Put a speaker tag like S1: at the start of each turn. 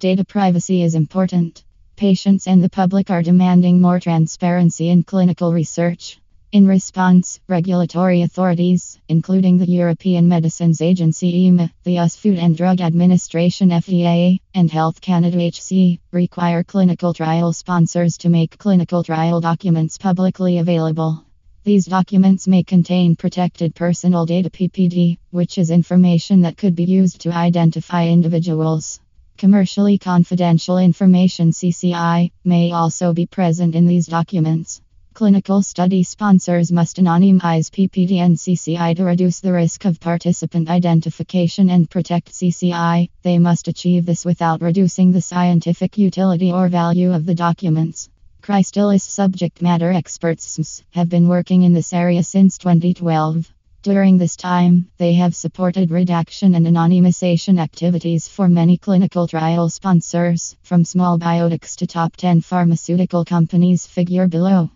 S1: Data privacy is important. Patients and the public are demanding more transparency in clinical research. In response, regulatory authorities, including the European Medicines Agency EMA, the US Food and Drug Administration FDA, and Health Canada HC, require clinical trial sponsors to make clinical trial documents publicly available. These documents may contain protected personal data PPD, which is information that could be used to identify individuals. Commercially confidential information CCI may also be present in these documents. Clinical study sponsors must anonymize PPD and CCI to reduce the risk of participant identification and protect CCI. They must achieve this without reducing the scientific utility or value of the documents. Krystelis subject matter experts have been working in this area since 2012. During this time, they have supported redaction and anonymization activities for many clinical trial sponsors, from small biotechs to top 10 pharmaceutical companies, figure below.